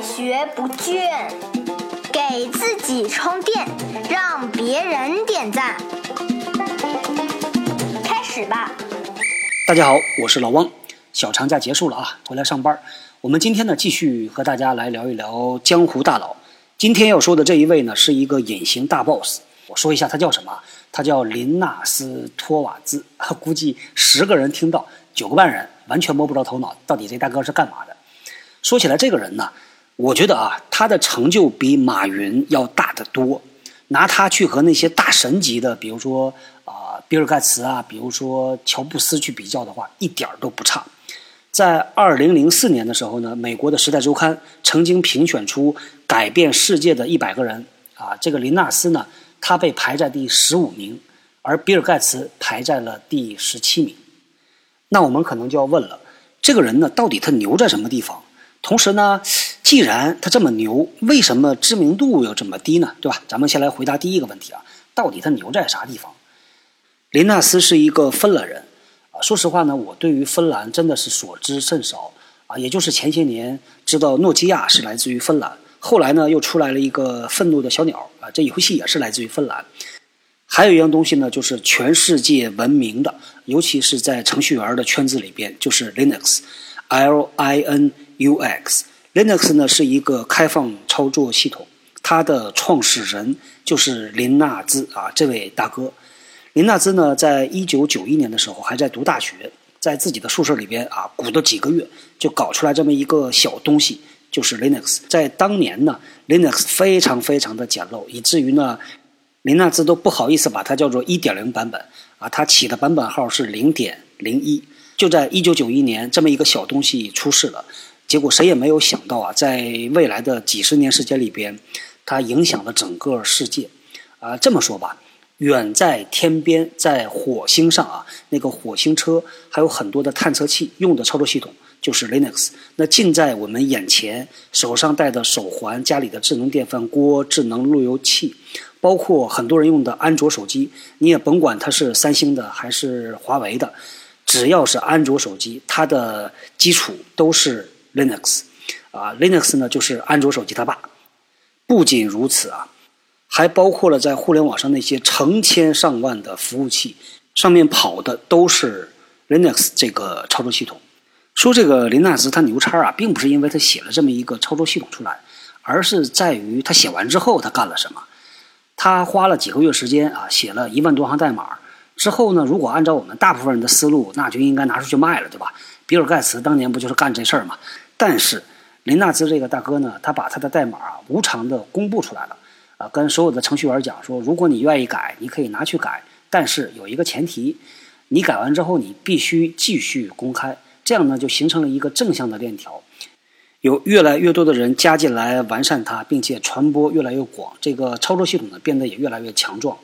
学不倦，给自己充电，让别人点赞。开始吧。大家好，我是老汪。小长假结束了啊，回来上班。我们今天呢，继续和大家来聊一聊江湖大佬。今天要说的这一位呢，是一个隐形大 boss。我说一下他叫什么？他叫林纳斯托瓦兹。估计十个人听到，九个半人完全摸不着头脑，到底这大哥是干嘛的？说起来，这个人呢，我觉得啊，他的成就比马云要大得多。拿他去和那些大神级的，比如说啊，比尔盖茨啊，比如说乔布斯去比较的话，一点儿都不差。在二零零四年的时候呢，美国的《时代周刊》曾经评选出改变世界的一百个人啊，这个林纳斯呢，他被排在第十五名，而比尔盖茨排在了第十七名。那我们可能就要问了，这个人呢，到底他牛在什么地方？同时呢，既然他这么牛，为什么知名度又这么低呢？对吧？咱们先来回答第一个问题啊，到底他牛在啥地方？林纳斯是一个芬兰人啊。说实话呢，我对于芬兰真的是所知甚少啊。也就是前些年知道诺基亚是来自于芬兰，后来呢又出来了一个愤怒的小鸟啊，这游戏也是来自于芬兰。还有一样东西呢，就是全世界闻名的，尤其是在程序员的圈子里边，就是 Linux，L I N U X。Linux 呢是一个开放操作系统，它的创始人就是林纳兹啊，这位大哥。林纳兹呢，在一九九一年的时候还在读大学，在自己的宿舍里边啊，鼓捣几个月就搞出来这么一个小东西，就是 Linux。在当年呢，Linux 非常非常的简陋，以至于呢，林纳兹都不好意思把它叫做一点零版本啊，他起的版本号是零点零一。就在一九九一年，这么一个小东西出世了。结果谁也没有想到啊，在未来的几十年时间里边，它影响了整个世界。啊，这么说吧，远在天边，在火星上啊，那个火星车还有很多的探测器用的操作系统就是 Linux。那近在我们眼前，手上戴的手环、家里的智能电饭锅、智能路由器，包括很多人用的安卓手机，你也甭管它是三星的还是华为的，只要是安卓手机，它的基础都是。Linux，啊，Linux 呢就是安卓手机它爸。不仅如此啊，还包括了在互联网上那些成千上万的服务器上面跑的都是 Linux 这个操作系统。说这个林纳斯他牛叉啊，并不是因为他写了这么一个操作系统出来，而是在于他写完之后他干了什么。他花了几个月时间啊，写了一万多行代码之后呢，如果按照我们大部分人的思路，那就应该拿出去卖了，对吧？比尔盖茨当年不就是干这事儿吗？但是林纳兹这个大哥呢，他把他的代码无偿的公布出来了，啊，跟所有的程序员讲说，如果你愿意改，你可以拿去改，但是有一个前提，你改完之后你必须继续公开，这样呢就形成了一个正向的链条，有越来越多的人加进来完善它，并且传播越来越广，这个操作系统呢变得也越来越强壮。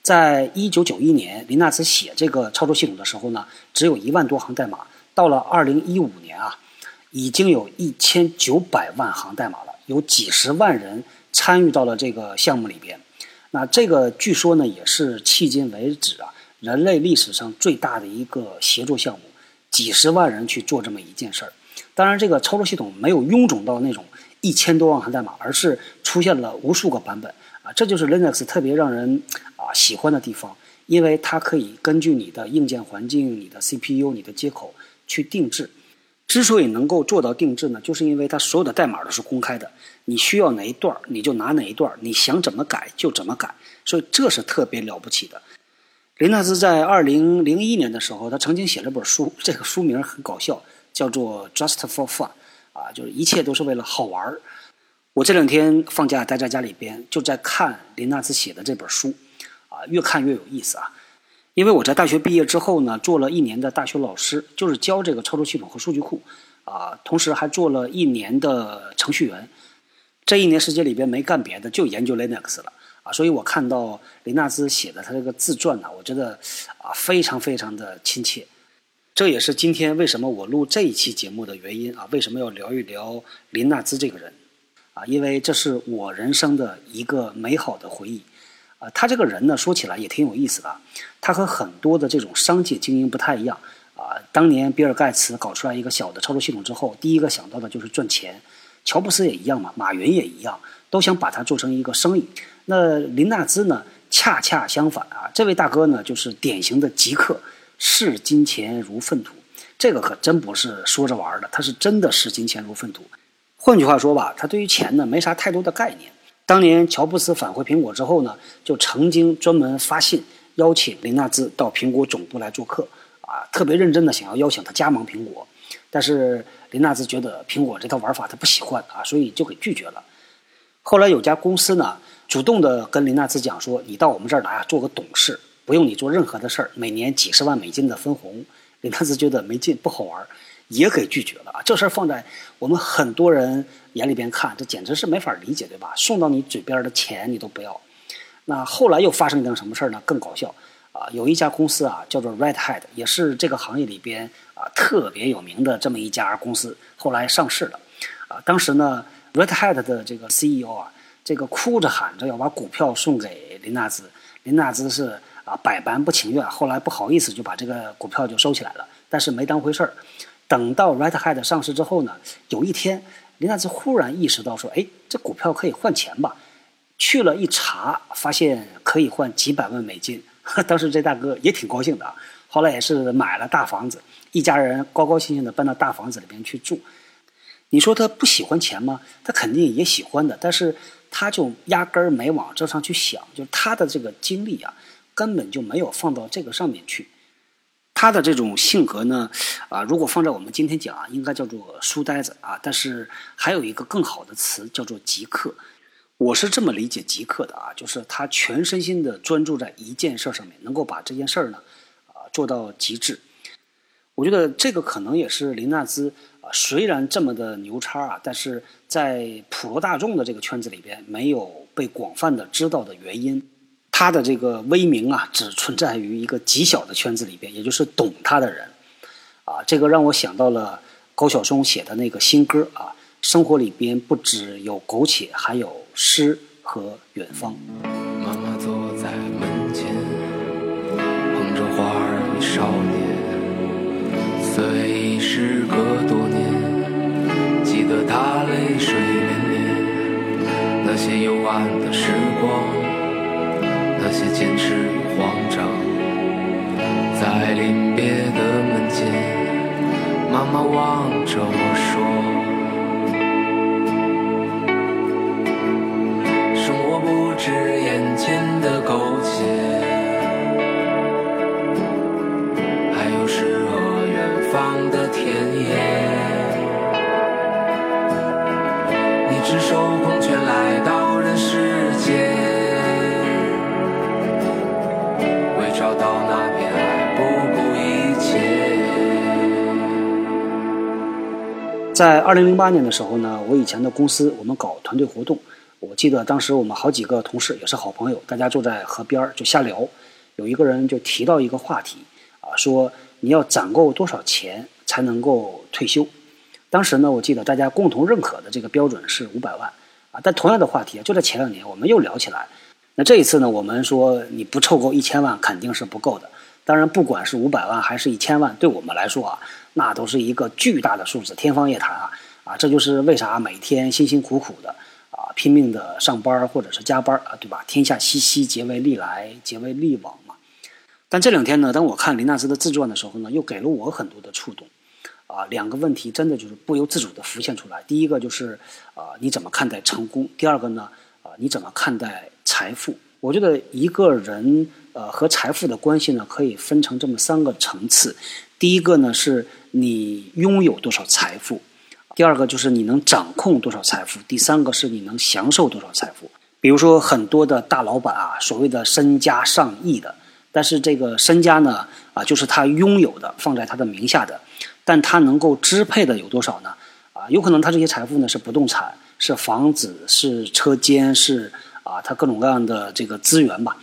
在一九九一年，林纳兹写这个操作系统的时候呢，只有一万多行代码。到了二零一五年啊，已经有一千九百万行代码了，有几十万人参与到了这个项目里边。那这个据说呢，也是迄今为止啊人类历史上最大的一个协作项目，几十万人去做这么一件事儿。当然，这个操作系统没有臃肿到那种一千多万行代码，而是出现了无数个版本啊，这就是 Linux 特别让人啊喜欢的地方，因为它可以根据你的硬件环境、你的 CPU、你的接口。去定制，之所以能够做到定制呢，就是因为它所有的代码都是公开的，你需要哪一段你就拿哪一段你想怎么改就怎么改，所以这是特别了不起的。林纳斯在二零零一年的时候，他曾经写了本书，这个书名很搞笑，叫做《Just for Fun》，啊，就是一切都是为了好玩儿。我这两天放假待在家里边，就在看林纳斯写的这本书，啊，越看越有意思啊。因为我在大学毕业之后呢，做了一年的大学老师，就是教这个操作系统和数据库，啊，同时还做了一年的程序员。这一年时间里边没干别的，就研究 Linux 了，啊，所以我看到林纳兹写的他这个自传呢，我觉得啊非常非常的亲切。这也是今天为什么我录这一期节目的原因啊，为什么要聊一聊林纳兹这个人？啊，因为这是我人生的一个美好的回忆。啊，他这个人呢，说起来也挺有意思的。他和很多的这种商界精英不太一样。啊，当年比尔盖茨搞出来一个小的操作系统之后，第一个想到的就是赚钱。乔布斯也一样嘛，马云也一样，都想把它做成一个生意。那林纳兹呢，恰恰相反啊，这位大哥呢，就是典型的极客，视金钱如粪土。这个可真不是说着玩的，他是真的视金钱如粪土。换句话说吧，他对于钱呢没啥太多的概念。当年乔布斯返回苹果之后呢，就曾经专门发信邀请林纳兹到苹果总部来做客，啊，特别认真的想要邀请他加盟苹果。但是林纳兹觉得苹果这套玩法他不喜欢啊，所以就给拒绝了。后来有家公司呢，主动的跟林纳兹讲说：“你到我们这儿来啊，做个董事，不用你做任何的事儿，每年几十万美金的分红。”林纳兹觉得没劲，不好玩，也给拒绝了啊。这事儿放在我们很多人眼里边看，这简直是没法理解，对吧？送到你嘴边的钱你都不要。那后来又发生一件什么事儿呢？更搞笑啊！有一家公司啊，叫做 Red Hat，也是这个行业里边。啊，特别有名的这么一家公司，后来上市了。啊，当时呢，Red Hat 的这个 CEO 啊，这个哭着喊着要把股票送给林纳兹，林纳兹是啊百般不情愿，后来不好意思就把这个股票就收起来了，但是没当回事儿。等到 Red Hat 上市之后呢，有一天，林纳兹忽然意识到说，哎，这股票可以换钱吧？去了一查，发现可以换几百万美金。当时这大哥也挺高兴的，后来也是买了大房子。一家人高高兴兴的搬到大房子里边去住，你说他不喜欢钱吗？他肯定也喜欢的，但是他就压根儿没往这上去想，就是他的这个精力啊，根本就没有放到这个上面去。他的这种性格呢，啊，如果放在我们今天讲啊，应该叫做书呆子啊，但是还有一个更好的词叫做极客。我是这么理解极客的啊，就是他全身心的专注在一件事上面，能够把这件事儿呢，啊，做到极致。我觉得这个可能也是林纳兹啊，虽然这么的牛叉啊，但是在普罗大众的这个圈子里边没有被广泛的知道的原因。他的这个威名啊，只存在于一个极小的圈子里边，也就是懂他的人。啊，这个让我想到了高晓松写的那个新歌啊，生活里边不只有苟且，还有诗和远方。妈妈坐在门前，捧着花儿与少年。虽时隔多年，记得他泪水涟涟，那些幽暗的时光，那些坚持与慌张。在临别的门前，妈妈望着我说：“生活不止眼前的苟在二零零八年的时候呢，我以前的公司我们搞团队活动，我记得当时我们好几个同事也是好朋友，大家坐在河边就瞎聊，有一个人就提到一个话题，啊，说你要攒够多少钱？才能够退休。当时呢，我记得大家共同认可的这个标准是五百万啊。但同样的话题就在前两年我们又聊起来。那这一次呢，我们说你不凑够一千万肯定是不够的。当然，不管是五百万还是一千万，对我们来说啊，那都是一个巨大的数字，天方夜谭啊啊！这就是为啥每天辛辛苦苦的啊，拼命的上班或者是加班啊，对吧？天下熙熙，皆为利来，皆为利往嘛。但这两天呢，当我看林纳斯的自传的时候呢，又给了我很多的触动。啊，两个问题真的就是不由自主的浮现出来。第一个就是啊，你怎么看待成功？第二个呢，啊，你怎么看待财富？我觉得一个人呃和财富的关系呢，可以分成这么三个层次。第一个呢，是你拥有多少财富；第二个就是你能掌控多少财富；第三个是你能享受多少财富。比如说很多的大老板啊，所谓的身家上亿的，但是这个身家呢，啊，就是他拥有的，放在他的名下的。但他能够支配的有多少呢？啊，有可能他这些财富呢是不动产，是房子，是车间，是啊，他各种各样的这个资源吧。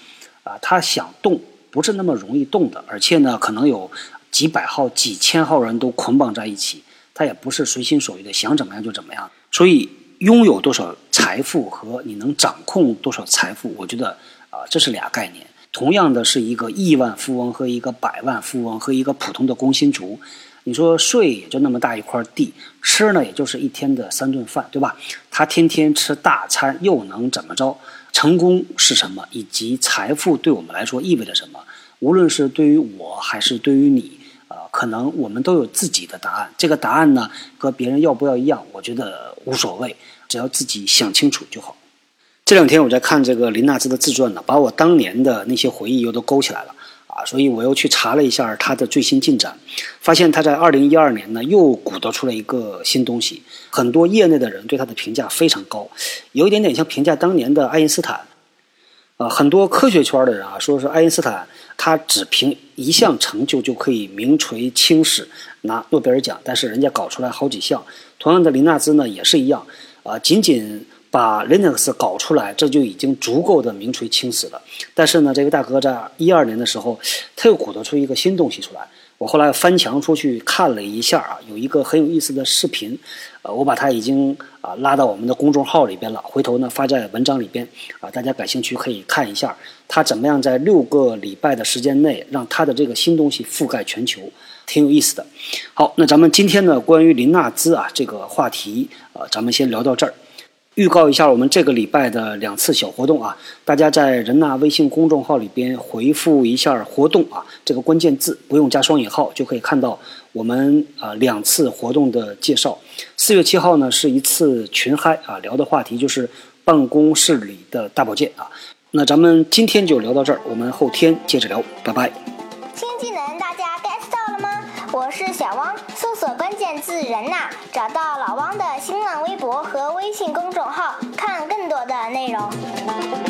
啊，他想动不是那么容易动的，而且呢，可能有几百号、几千号人都捆绑在一起，他也不是随心所欲的想怎么样就怎么样。所以，拥有多少财富和你能掌控多少财富，我觉得啊，这是俩概念。同样的是一个亿万富翁和一个百万富翁和一个普通的工薪族。你说睡也就那么大一块地，吃呢也就是一天的三顿饭，对吧？他天天吃大餐又能怎么着？成功是什么？以及财富对我们来说意味着什么？无论是对于我还是对于你，呃，可能我们都有自己的答案。这个答案呢，和别人要不要一样，我觉得无所谓，只要自己想清楚就好。这两天我在看这个林纳兹的自传呢，把我当年的那些回忆又都勾起来了啊，所以我又去查了一下他的最新进展，发现他在二零一二年呢又鼓捣出了一个新东西，很多业内的人对他的评价非常高，有一点点像评价当年的爱因斯坦。呃，很多科学圈的人啊，说是爱因斯坦他只凭一项成就就可以名垂青史，拿诺贝尔奖，但是人家搞出来好几项。同样的，林纳兹呢也是一样，啊，仅仅。把 Linux 搞出来，这就已经足够的名垂青史了。但是呢，这位大哥在一二年的时候，他又鼓捣出一个新东西出来。我后来翻墙出去看了一下啊，有一个很有意思的视频，呃，我把它已经啊拉到我们的公众号里边了。回头呢发在文章里边啊，大家感兴趣可以看一下，他怎么样在六个礼拜的时间内让他的这个新东西覆盖全球，挺有意思的。好，那咱们今天呢关于林纳兹啊这个话题，呃，咱们先聊到这儿。预告一下我们这个礼拜的两次小活动啊，大家在人纳微信公众号里边回复一下“活动”啊这个关键字，不用加双引号就可以看到我们啊两次活动的介绍。四月七号呢是一次群嗨啊，聊的话题就是办公室里的大保健啊。那咱们今天就聊到这儿，我们后天接着聊，拜拜。我是小汪，搜索关键字“人呐”，找到老汪的新浪微博和微信公众号，看更多的内容。